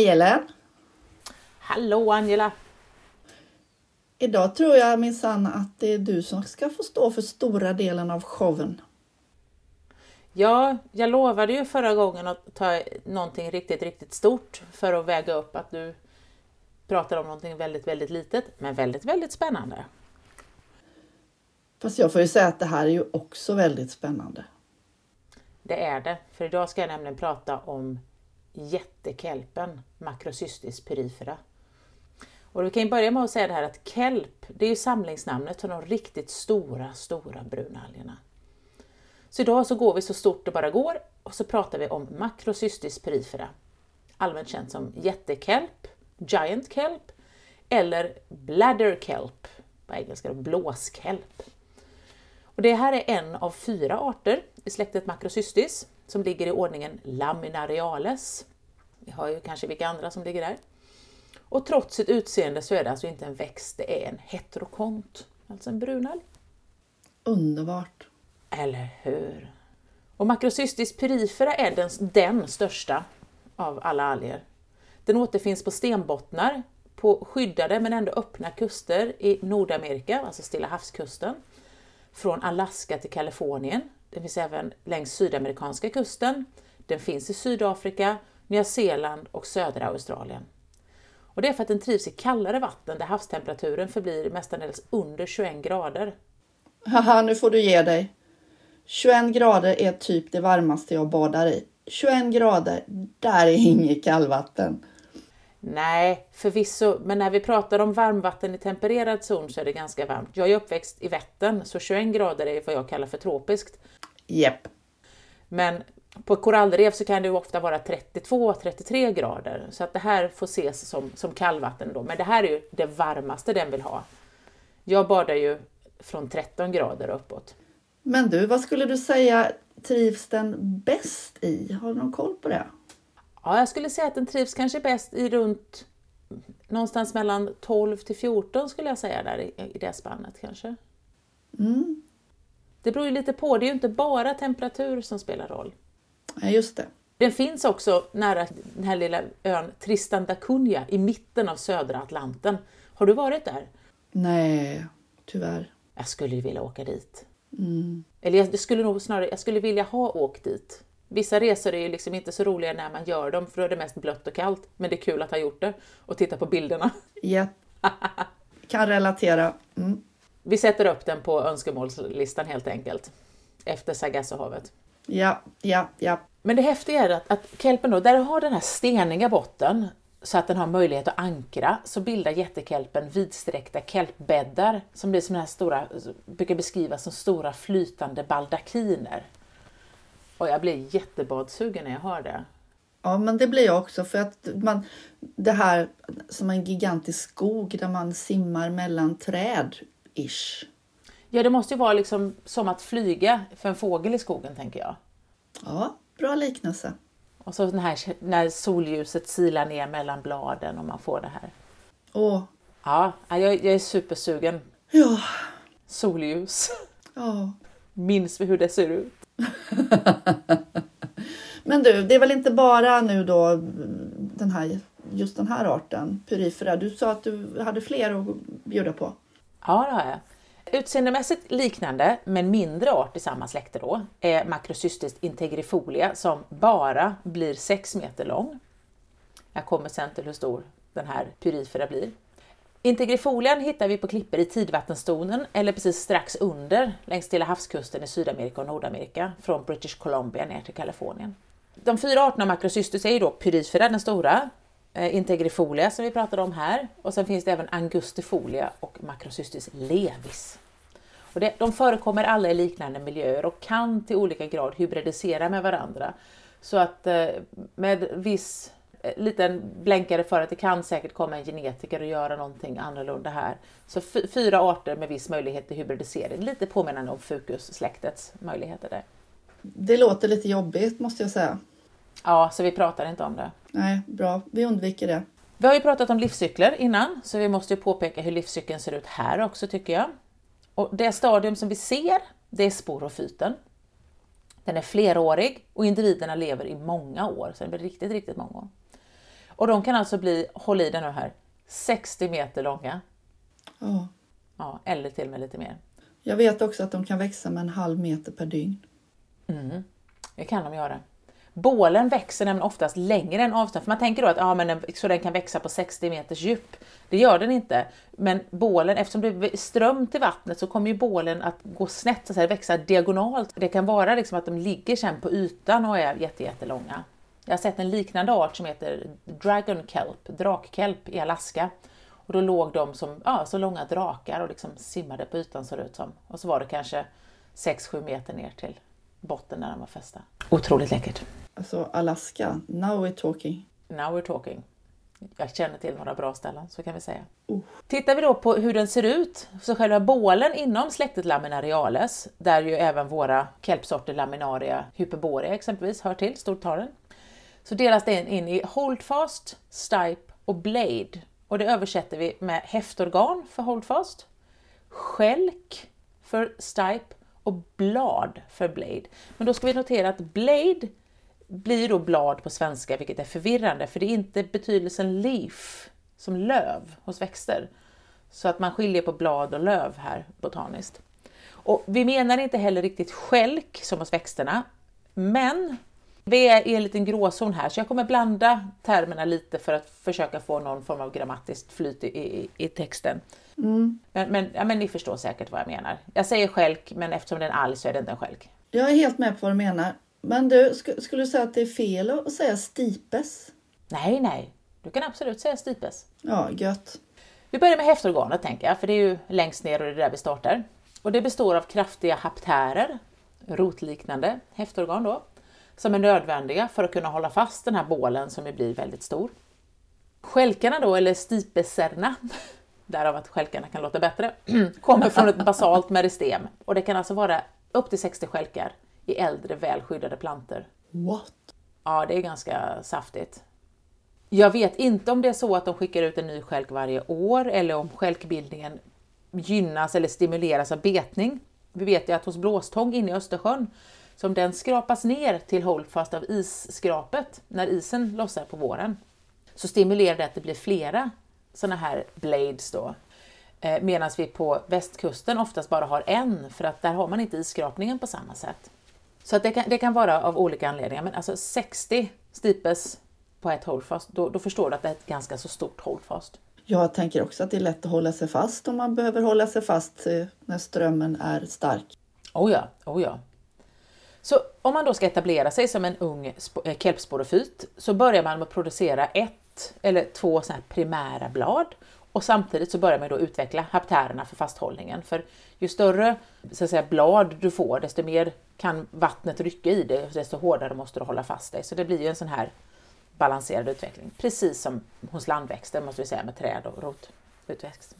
Hej Ellen! Hallå Angela! Idag tror jag minsann att det är du som ska få stå för stora delen av showen. Ja, jag lovade ju förra gången att ta någonting riktigt, riktigt stort för att väga upp att du pratar om någonting väldigt, väldigt litet, men väldigt, väldigt spännande. Fast jag får ju säga att det här är ju också väldigt spännande. Det är det, för idag ska jag nämligen prata om jättekelpen Macrocystis perifera. Och vi kan ju börja med att säga det här att kelp, det är ju samlingsnamnet för de riktigt stora, stora brunalgerna. Så idag så går vi så stort det bara går och så pratar vi om Macrocystis perifera, allmänt känt som jättekelp, giant kelp eller bladder kelp, på engelska då, blåskelp. Och det här är en av fyra arter i släktet Macrocystis som ligger i ordningen Laminariales. Vi har ju kanske vilka andra som ligger där. Och trots sitt utseende så är det alltså inte en växt, det är en heterokont, alltså en brunalg. Underbart! Eller hur? Och Macrocystis perifera är den, den största av alla alger. Den återfinns på stenbottnar, på skyddade men ändå öppna kuster i Nordamerika, alltså Stilla havskusten, från Alaska till Kalifornien. Den finns även längs sydamerikanska kusten. Den finns i Sydafrika, Nya Zeeland och södra Australien. Och det är för att den trivs i kallare vatten där havstemperaturen förblir mestadels under 21 grader. Haha, nu får du ge dig. 21 grader är typ det varmaste jag badar i. 21 grader, där är inget kallvatten. Nej, förvisso, men när vi pratar om varmvatten i tempererad zon så är det ganska varmt. Jag är uppväxt i Vättern, så 21 grader är vad jag kallar för tropiskt. Jepp. Men på korallrev så kan det ofta vara 32-33 grader, så att det här får ses som, som kallvatten då. Men det här är ju det varmaste den vill ha. Jag badar ju från 13 grader uppåt. Men du, vad skulle du säga trivs den bäst i? Har du någon koll på det? Ja, jag skulle säga att den trivs kanske bäst i runt någonstans mellan 12 till 14 skulle jag säga där i, i det spannet kanske. Mm. Det beror ju lite på, det är ju inte bara temperatur som spelar roll. Ja, just det. Den finns också nära den här lilla ön Tristan da Cunha i mitten av södra Atlanten. Har du varit där? Nej, tyvärr. Jag skulle ju vilja åka dit. Mm. Eller jag skulle nog snarare, jag skulle vilja ha åkt dit. Vissa resor är ju liksom inte så roliga när man gör dem, för då är det mest blött och kallt. Men det är kul att ha gjort det och titta på bilderna. Ja. Kan relatera. Mm. Vi sätter upp den på önskemålslistan helt enkelt. Efter Sargassohavet. Ja, ja, ja. Men det häftiga är att, att kelpen då, där den har den här steniga botten så att den har möjlighet att ankra, så bildar jättekelpen vidsträckta kelpbäddar som blir som den här stora, brukar beskrivas som stora flytande baldakiner. Och jag blir jättebadsugen när jag hör det. Ja, men det blir jag också för att man, det här som en gigantisk skog där man simmar mellan träd, ish. Ja, det måste ju vara liksom som att flyga för en fågel i skogen, tänker jag. Ja, bra liknelse. Och så den här, när solljuset silar ner mellan bladen och man får det här. Åh, Ja, jag, jag är supersugen. ja, Solljus. ja. Minns vi hur det ser ut? Men du, det är väl inte bara nu då den här, just den här arten, pyrifera. Du sa att du hade fler att bjuda på. Ja, det har jag. Utseendemässigt liknande, men mindre art i samma släkte då, är Macrocystis integrifolia som bara blir 6 meter lång. Jag kommer sen till hur stor den här pyrifera blir. Integrifolian hittar vi på klippor i tidvattenstonen eller precis strax under längs Stilla havskusten i Sydamerika och Nordamerika från British Columbia ner till Kalifornien. De fyra arterna av Macrocystis är ju då pyrifera, den stora, eh, Integrifolia som vi pratade om här och sen finns det även Angustifolia och Macrocystis levis. Och det, de förekommer alla i liknande miljöer och kan till olika grad hybridisera med varandra. Så att eh, med viss liten blänkare för att det kan säkert komma en genetiker och göra någonting annorlunda här. Så fyra arter med viss möjlighet till hybridisering, lite påminnande om fukussläktets möjligheter där. Det låter lite jobbigt måste jag säga. Ja, så vi pratar inte om det. Nej, bra. Vi undviker det. Vi har ju pratat om livscykler innan, så vi måste ju påpeka hur livscykeln ser ut här också tycker jag. Och det stadium som vi ser, det är sporofyten. Den är flerårig och individerna lever i många år, så det blir riktigt, riktigt många år. Och de kan alltså bli, håll i den nu här, 60 meter långa. Ja. Ja, eller till och med lite mer. Jag vet också att de kan växa med en halv meter per dygn. Det kan de göra. Bålen växer nämligen oftast längre än avstånd. För man tänker då att ja, men den, så den kan växa på 60 meters djup. Det gör den inte. Men bålen, eftersom det är ström till vattnet så kommer ju bålen att gå snett, så att säga, växa diagonalt. Det kan vara liksom att de ligger sen på ytan och är jätte, jättelånga. Jag har sett en liknande art som heter Dragon Kelp, drakkelp i Alaska. Och då låg de som ja, så långa drakar och liksom simmade på ytan ser det ut som. Och så var det kanske 6-7 meter ner till botten där de var fästa. Otroligt läckert. Alltså Alaska, now we're talking. Now we're talking. Jag känner till några bra ställen, så kan vi säga. Oh. Tittar vi då på hur den ser ut, så själva bålen inom släktet Laminariales, där ju även våra kelpsorter Laminaria hyperborea exempelvis hör till, stortaren, så delas den in i holdfast, stipe och blade. Och det översätter vi med häftorgan för holdfast, skälk för stipe och blad för blade. Men då ska vi notera att blade blir då blad på svenska, vilket är förvirrande, för det är inte betydelsen leaf som löv hos växter. Så att man skiljer på blad och löv här botaniskt. Och vi menar inte heller riktigt skälk som hos växterna, men vi är i en liten gråzon här, så jag kommer blanda termerna lite för att försöka få någon form av grammatiskt flyt i, i, i texten. Mm. Men, men, ja, men ni förstår säkert vad jag menar. Jag säger skälk, men eftersom det är en alg så är det inte en skälk. Jag är helt med på vad du menar. Men du, sk- skulle du säga att det är fel att säga stipes? Nej, nej, du kan absolut säga stipes. Ja, gött. Vi börjar med häftorganet tänker jag, för det är ju längst ner och det är där vi startar. Och det består av kraftiga haptärer, rotliknande häftorgan då, som är nödvändiga för att kunna hålla fast den här bålen som ju blir väldigt stor. Skälkarna då, eller stipeserna, därav att skälkarna kan låta bättre, kommer från ett basalt meristem och det kan alltså vara upp till 60 skälkar i äldre välskyddade plantor. What? Ja, det är ganska saftigt. Jag vet inte om det är så att de skickar ut en ny skälk varje år eller om skälkbildningen gynnas eller stimuleras av betning. Vi vet ju att hos blåstång inne i Östersjön, som den skrapas ner till holdfast av isskrapet när isen lossar på våren, så stimulerar det att det blir flera sådana här blades då. Eh, Medan vi på västkusten oftast bara har en, för att där har man inte isskrapningen på samma sätt. Så det, kan, det kan vara av olika anledningar, men alltså 60 stipes på ett holdfast, då, då förstår du att det är ett ganska så stort holdfast. Jag tänker också att det är lätt att hålla sig fast om man behöver hålla sig fast eh, när strömmen är stark. Oh ja, oh ja. Så om man då ska etablera sig som en ung eh, kelpsporofyt så börjar man med att producera ett eller två såna här primära blad och samtidigt så börjar man då utveckla haptärerna för fasthållningen. För ju större så att säga, blad du får, desto mer kan vattnet rycka i dig och desto hårdare måste du hålla fast dig. Så det blir ju en sån här balanserad utveckling, precis som hos landväxter måste vi säga med träd och rotutväxt.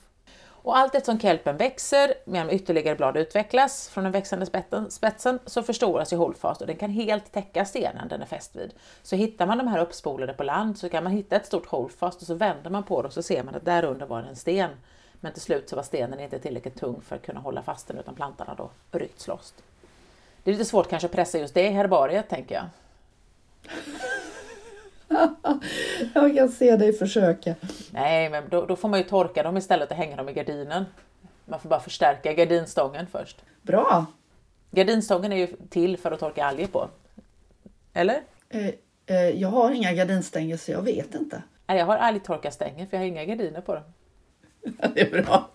Och allt eftersom kelpen växer, medan ytterligare blad utvecklas från den växande spetsen, så förstoras ju hållfast och den kan helt täcka stenen den är fäst vid. Så hittar man de här uppspolade på land så kan man hitta ett stort hållfast och så vänder man på det och så ser man att där under var det en sten. Men till slut så var stenen inte tillräckligt tung för att kunna hålla fast den utan plantorna då ryckts loss. Det är lite svårt kanske att pressa just det herbariet tänker jag. Jag kan se dig försöka. Nej, men då, då får man ju torka dem istället och hänga dem i gardinen. Man får bara förstärka gardinstången först. Bra! Gardinstången är ju till för att torka alger på. Eller? Eh, eh, jag har inga gardinstänger så jag vet inte. Nej, jag har algtorkarstänger för jag har inga gardiner på dem. Det är bra.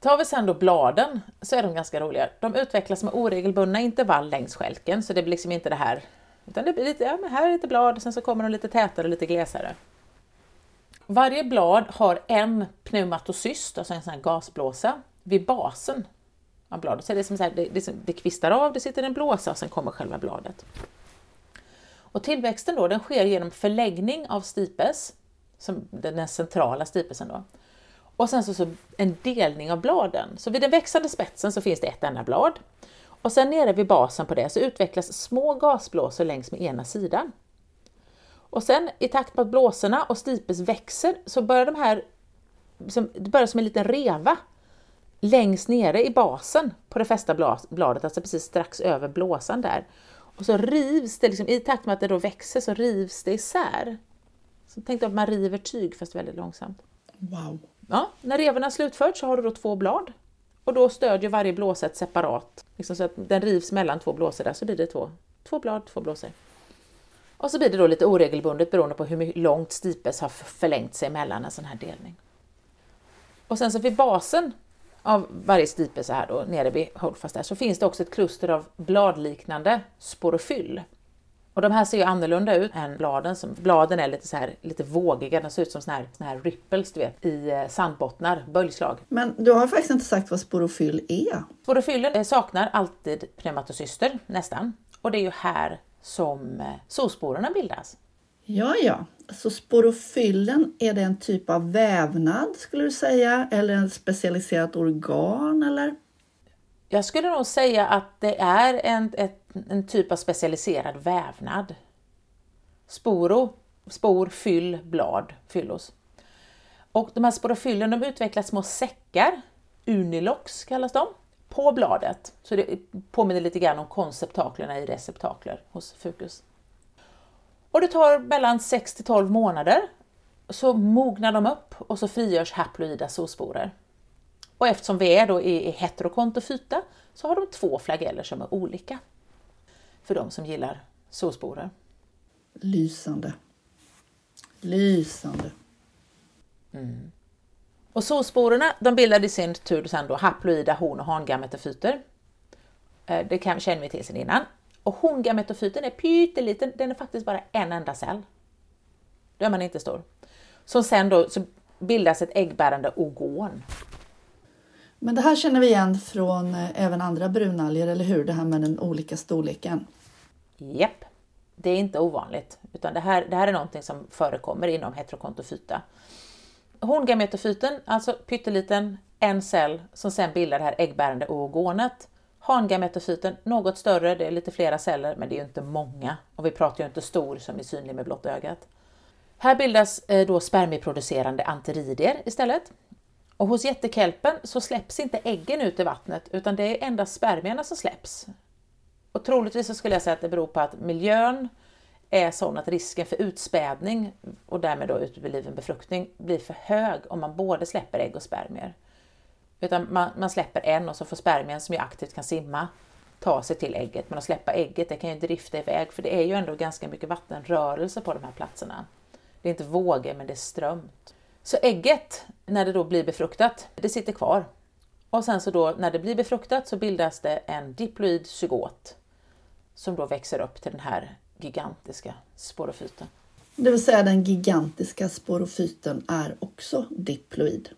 Tar vi sen då bladen så är de ganska roliga. De utvecklas med oregelbundna intervall längs skälken så det blir liksom inte det här. Utan det blir lite, ja men här är lite blad, sen så kommer de lite tätare och lite glesare. Varje blad har en pneumatocyst, alltså en sån här gasblåsa, vid basen av bladet. Så det, är som så här, det, det, det kvistar av, det sitter en blåsa och sen kommer själva bladet. Och tillväxten då, den sker genom förläggning av stipes, som den den centrala stipesen då. Och sen så, så en delning av bladen. Så vid den växande spetsen så finns det ett enda blad. Och sen nere vid basen på det så utvecklas små gasblåsor längs med ena sidan. Och sen i takt med att blåsorna och stipes växer så börjar de här, som, det börjar som en liten reva längst nere i basen på det fästa bla- bladet, alltså precis strax över blåsan där. Och så rivs det, liksom, i takt med att det då växer så rivs det isär. Så tänk dig att man river tyg fast väldigt långsamt. Wow. Ja, när revorna är slutfört så har du då två blad. Och då stödjer varje blåsa ett separat. Liksom så att den rivs mellan två blåsor där så blir det två, två blad, två blåsor. Och så blir det då lite oregelbundet beroende på hur långt stipes har förlängt sig mellan en sån här delning. Och sen så vid basen av varje stipe så här då, nere vid hållfast där, så finns det också ett kluster av bladliknande sporofyll. Och de här ser ju annorlunda ut än bladen. Som, bladen är lite så här lite vågiga, de ser ut som såna här, såna här ripples du vet, i eh, sandbottnar, böljslag. Men du har faktiskt inte sagt vad sporofyll är. Sporofyllen eh, saknar alltid pneumatocyster, nästan. Och det är ju här som eh, zoosporerna bildas. Ja, ja. Så sporofyllen, är det en typ av vävnad skulle du säga? Eller ett specialiserat organ eller? Jag skulle nog säga att det är en, ett, en typ av specialiserad vävnad. Sporo, spor, fyll, blad, fyllos. Och de här sporofyllen de utvecklar små säckar, unilox kallas de, på bladet. Så det påminner lite grann om konceptaklerna i receptakler hos fucus. Och det tar mellan 6 till 12 månader så mognar de upp och så frigörs haploida zoosporer. Och eftersom vi är då i heterokontofyta så har de två flageller som är olika. För de som gillar zoosporer. Lysande. Lysande. Mm. Och zoosporerna de bildar i sin tur sen då haploida hon och hangametofyter. Eh, det kan, känner vi till sedan innan. Och hongametofyten är pytteliten, den är faktiskt bara en enda cell. Då är man inte stor. Som sen då så bildas ett äggbärande ogon. Men det här känner vi igen från eh, även andra brunalger, eller hur? Det här med den olika storleken. Japp, det är inte ovanligt, utan det här, det här är någonting som förekommer inom heterokontofyta. Horngametofyten, alltså pytteliten, en cell som sen bildar det här äggbärande oogonet. Hangametofyten, något större, det är lite flera celler, men det är ju inte många. Och vi pratar ju inte stor som är synlig med blotta ögat. Här bildas eh, då spermieproducerande anteridier istället. Och hos jättekelpen så släpps inte äggen ut i vattnet utan det är endast spermierna som släpps. Och troligtvis så skulle jag säga att det beror på att miljön är sån att risken för utspädning och därmed då utebliven befruktning blir för hög om man både släpper ägg och spermier. Utan man, man släpper en och så får spermien som ju aktivt kan simma ta sig till ägget. Men att släppa ägget det kan ju drifta iväg för det är ju ändå ganska mycket vattenrörelse på de här platserna. Det är inte vågor men det är strömt. Så ägget, när det då blir befruktat, det sitter kvar. Och sen så då när det blir befruktat så bildas det en diploid zygot som då växer upp till den här gigantiska sporofyten. Det vill säga den gigantiska sporofyten är också diploid.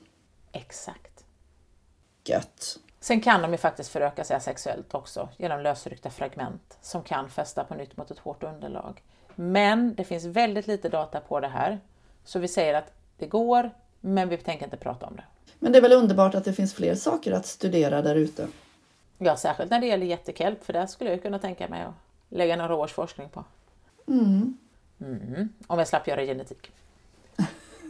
Exakt. Gött. Sen kan de ju faktiskt föröka sig sexuellt också genom lösryckta fragment som kan fästa på nytt mot ett hårt underlag. Men det finns väldigt lite data på det här. Så vi säger att det går, men vi tänker inte prata om det. Men det är väl underbart att det finns fler saker att studera där ute? Ja, särskilt när det gäller jättekelp, för där skulle jag kunna tänka mig att lägga några års forskning på. Mm. Mm. Om jag slapp göra genetik.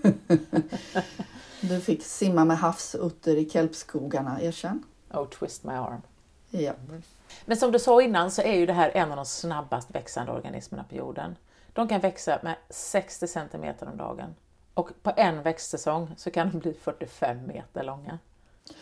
du fick simma med havsutter i kelpskogarna, erkänn. Oh, twist my arm. Ja. Mm. Men som du sa innan så är ju det här en av de snabbast växande organismerna på jorden. De kan växa med 60 cm om dagen. Och på en växtsäsong så kan de bli 45 meter långa.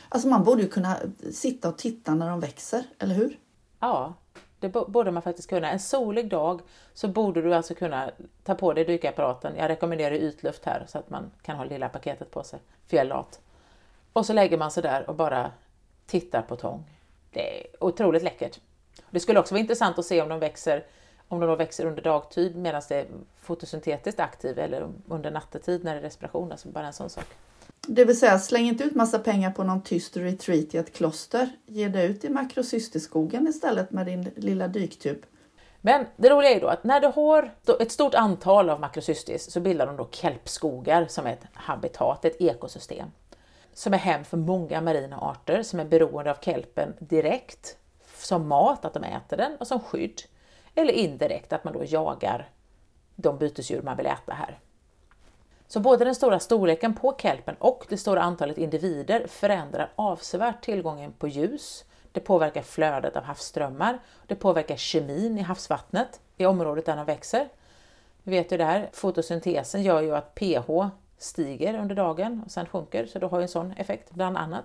Alltså man borde ju kunna sitta och titta när de växer, eller hur? Ja, det borde man faktiskt kunna. En solig dag så borde du alltså kunna ta på dig dykapparaten. Jag rekommenderar ytluft här så att man kan ha lilla paketet på sig, för jag är lat. Och så lägger man sig där och bara tittar på tång. Det är otroligt läckert. Det skulle också vara intressant att se om de växer om de då växer under dagtid medan det är fotosyntetiskt aktiv eller under nattetid när det är respiration, alltså bara en sån sak. Det vill säga, släng inte ut massa pengar på någon tyst retreat i ett kloster. Ge dig ut i makrocysterskogen istället med din lilla dyktub. Men det roliga är då att när du har ett stort antal av makrocystis så bildar de då kelpskogar som är ett habitat, ett ekosystem. Som är hem för många marina arter som är beroende av kelpen direkt som mat, att de äter den, och som skydd. Eller indirekt att man då jagar de bytesdjur man vill äta här. Så både den stora storleken på kelpen och det stora antalet individer förändrar avsevärt tillgången på ljus, det påverkar flödet av havsströmmar, det påverkar kemin i havsvattnet i området där de växer. Vi vet ju det här, fotosyntesen gör ju att pH stiger under dagen och sen sjunker, så då har ju en sån effekt bland annat.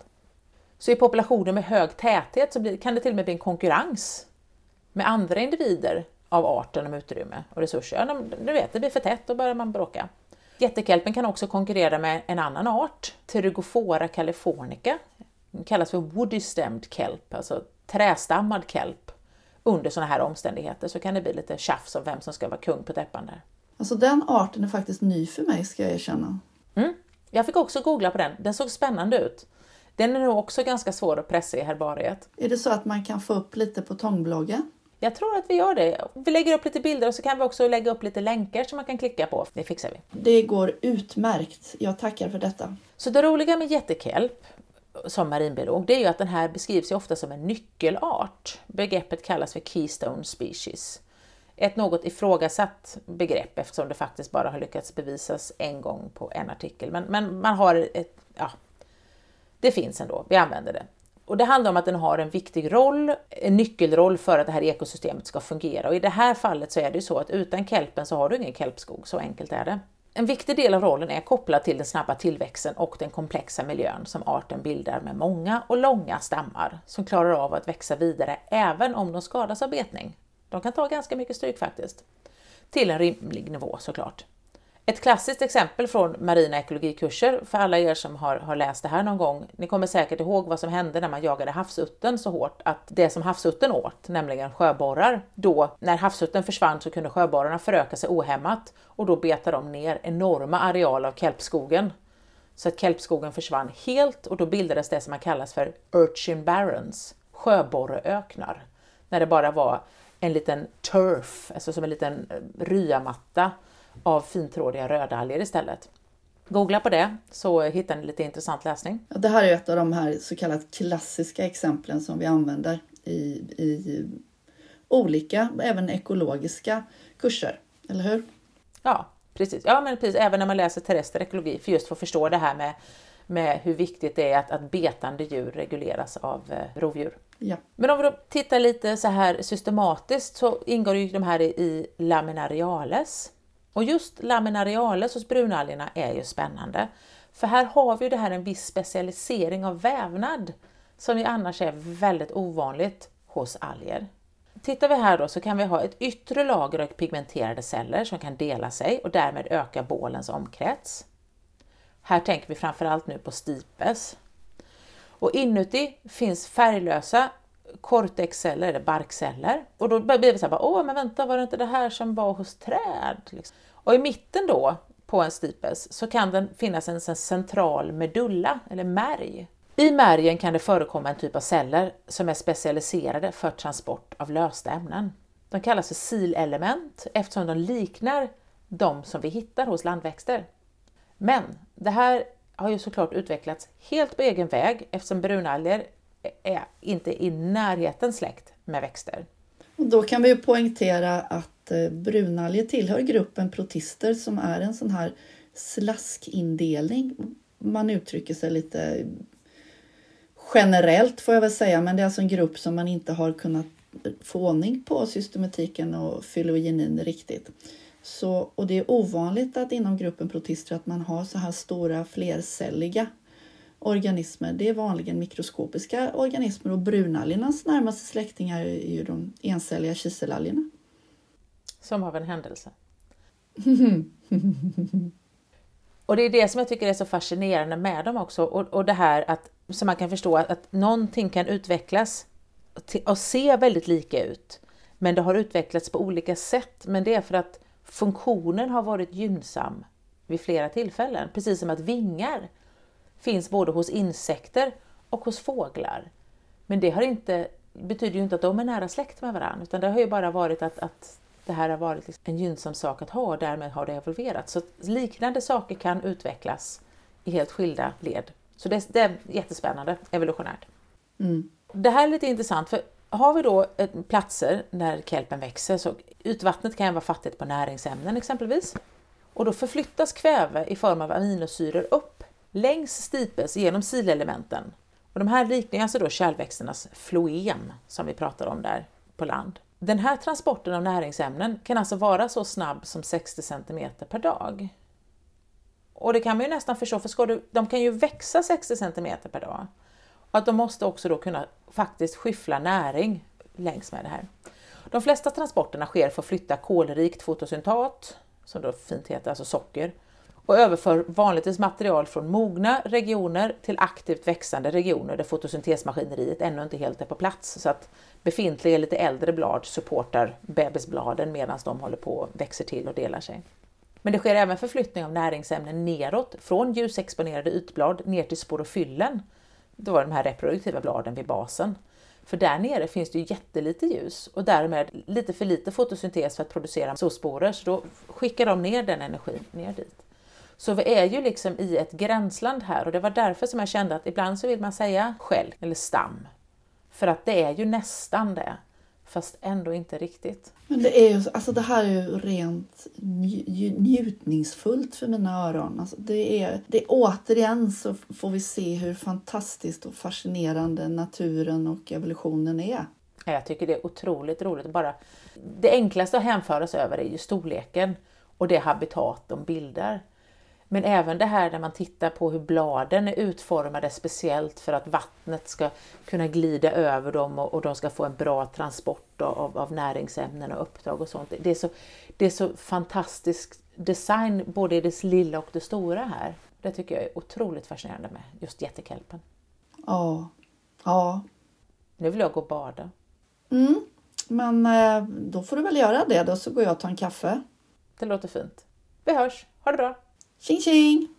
Så i populationer med hög täthet så kan det till och med bli en konkurrens med andra individer av arten om utrymme och resurser. Ja, du vet, det blir för tätt, då börjar man bråka. Jättekelpen kan också konkurrera med en annan art, Pterygophora californica. Den kallas för woody stemmed kelp, alltså trästammad kelp. Under sådana här omständigheter så kan det bli lite tjafs om vem som ska vara kung på täppan där. Alltså den arten är faktiskt ny för mig ska jag erkänna. Mm. Jag fick också googla på den, den såg spännande ut. Den är nog också ganska svår att pressa i herbariet. Är det så att man kan få upp lite på tångbloggen? Jag tror att vi gör det. Vi lägger upp lite bilder och så kan vi också lägga upp lite länkar som man kan klicka på. Det fixar vi. Det går utmärkt. Jag tackar för detta. Så det roliga med jättekelp som marinbiolog, det är ju att den här beskrivs ju ofta som en nyckelart. Begreppet kallas för keystone species. Ett något ifrågasatt begrepp eftersom det faktiskt bara har lyckats bevisas en gång på en artikel. Men, men man har ett, ja, det finns ändå, vi använder det. Och det handlar om att den har en viktig roll, en nyckelroll för att det här ekosystemet ska fungera. Och i det här fallet så är det ju så att utan kelpen så har du ingen kelpskog, så enkelt är det. En viktig del av rollen är kopplad till den snabba tillväxten och den komplexa miljön som arten bildar med många och långa stammar som klarar av att växa vidare även om de skadas av betning. De kan ta ganska mycket stryk faktiskt. Till en rimlig nivå såklart. Ett klassiskt exempel från marina ekologikurser för alla er som har, har läst det här någon gång. Ni kommer säkert ihåg vad som hände när man jagade havsutten så hårt att det som havsutten åt, nämligen sjöborrar, då när havsutten försvann så kunde sjöborrarna föröka sig ohämmat och då betade de ner enorma arealer av kelpskogen. Så att kelpskogen försvann helt och då bildades det som man kallas för urchin barrens, sjöborreöknar, när det bara var en liten turf, alltså som en liten eh, ryamatta av fintrådiga rödalger istället. Googla på det så hittar ni lite intressant läsning. Det här är ett av de här så kallat klassiska exemplen som vi använder i, i olika, även ekologiska kurser, eller hur? Ja, precis. Ja, men precis. Även när man läser terrester ekologi, för just för att förstå det här med, med hur viktigt det är att, att betande djur regleras av eh, rovdjur. Ja. Men om vi då tittar lite så här systematiskt så ingår ju de här i, i laminariales och just laminariales hos brunalgerna är ju spännande. För här har vi det här en viss specialisering av vävnad som ju annars är väldigt ovanligt hos alger. Tittar vi här då så kan vi ha ett yttre lager av pigmenterade celler som kan dela sig och därmed öka bålens omkrets. Här tänker vi framförallt nu på stipes. Och inuti finns färglösa cortexceller eller barkceller. Och då blir vi så här, åh men vänta var det inte det här som var hos träd? Liksom. Och i mitten då på en stipes så kan det finnas en central medulla eller märg. I märgen kan det förekomma en typ av celler som är specialiserade för transport av lösta ämnen. De kallas för silelement eftersom de liknar de som vi hittar hos landväxter. Men det här har ju såklart utvecklats helt på egen väg eftersom brunalger är inte i närheten släkt med växter. Och då kan vi poängtera att eh, brunalger tillhör gruppen protister som är en sån här slaskindelning. Man uttrycker sig lite generellt får jag väl säga, men det är alltså en grupp som man inte har kunnat få ordning på systematiken och fylogenin riktigt. Så, och det är ovanligt att inom gruppen protister att man har så här stora flercelliga organismer. Det är vanligen mikroskopiska organismer och brunalgernas närmaste släktingar är ju de encelliga kiselalgerna. Som av en händelse. och det är det som jag tycker är så fascinerande med dem också och, och det här att så man kan förstå att, att någonting kan utvecklas och se väldigt lika ut. Men det har utvecklats på olika sätt. Men det är för att funktionen har varit gynnsam vid flera tillfällen. Precis som att vingar finns både hos insekter och hos fåglar. Men det har inte, betyder ju inte att de är nära släkt med varandra, utan det har ju bara varit att, att det här har varit liksom en gynnsam sak att ha och därmed har det evolverat. Så liknande saker kan utvecklas i helt skilda led. Så det, det är jättespännande evolutionärt. Mm. Det här är lite intressant, för har vi då platser där kelpen växer så ytvattnet kan vara fattigt på näringsämnen exempelvis. Och då förflyttas kväve i form av aminosyror upp längs stipes genom silelementen. Och de här liknar alltså då kärlväxternas floem som vi pratar om där på land. Den här transporten av näringsämnen kan alltså vara så snabb som 60 cm per dag. Och det kan man ju nästan förstå, för ska du, de kan ju växa 60 cm per dag. Och att de måste också då kunna faktiskt skyffla näring längs med det här. De flesta transporterna sker för att flytta kolrikt fotosyntat, som då fint heter, alltså socker, och överför vanligtvis material från mogna regioner till aktivt växande regioner där fotosyntesmaskineriet ännu inte helt är på plats så att befintliga lite äldre blad supportar bebisbladen medan de håller på och växer till och delar sig. Men det sker även förflyttning av näringsämnen neråt från ljusexponerade ytblad ner till sporofyllen. Det var de här reproduktiva bladen vid basen. För där nere finns det ju jättelite ljus och därmed lite för lite fotosyntes för att producera solsporer, så då skickar de ner den energin ner dit. Så vi är ju liksom i ett gränsland här och det var därför som jag kände att ibland så vill man säga skäll eller stam. För att det är ju nästan det, fast ändå inte riktigt. Men det, är ju, alltså det här är ju rent njutningsfullt för mina öron. Alltså det är, det är, återigen så får vi se hur fantastiskt och fascinerande naturen och evolutionen är. Jag tycker det är otroligt roligt. Bara, det enklaste att hänföras över är ju storleken och det habitat de bildar. Men även det här när man tittar på hur bladen är utformade speciellt för att vattnet ska kunna glida över dem och, och de ska få en bra transport av, av näringsämnen och upptag och sånt. Det är så, det är så fantastisk design både i det lilla och det stora här. Det tycker jag är otroligt fascinerande med just jättekelpen. Ja. Ja. Nu vill jag gå och bada. Mm. Men eh, då får du väl göra det då så går jag och tar en kaffe. Det låter fint. Vi hörs. Ha det bra! 星星。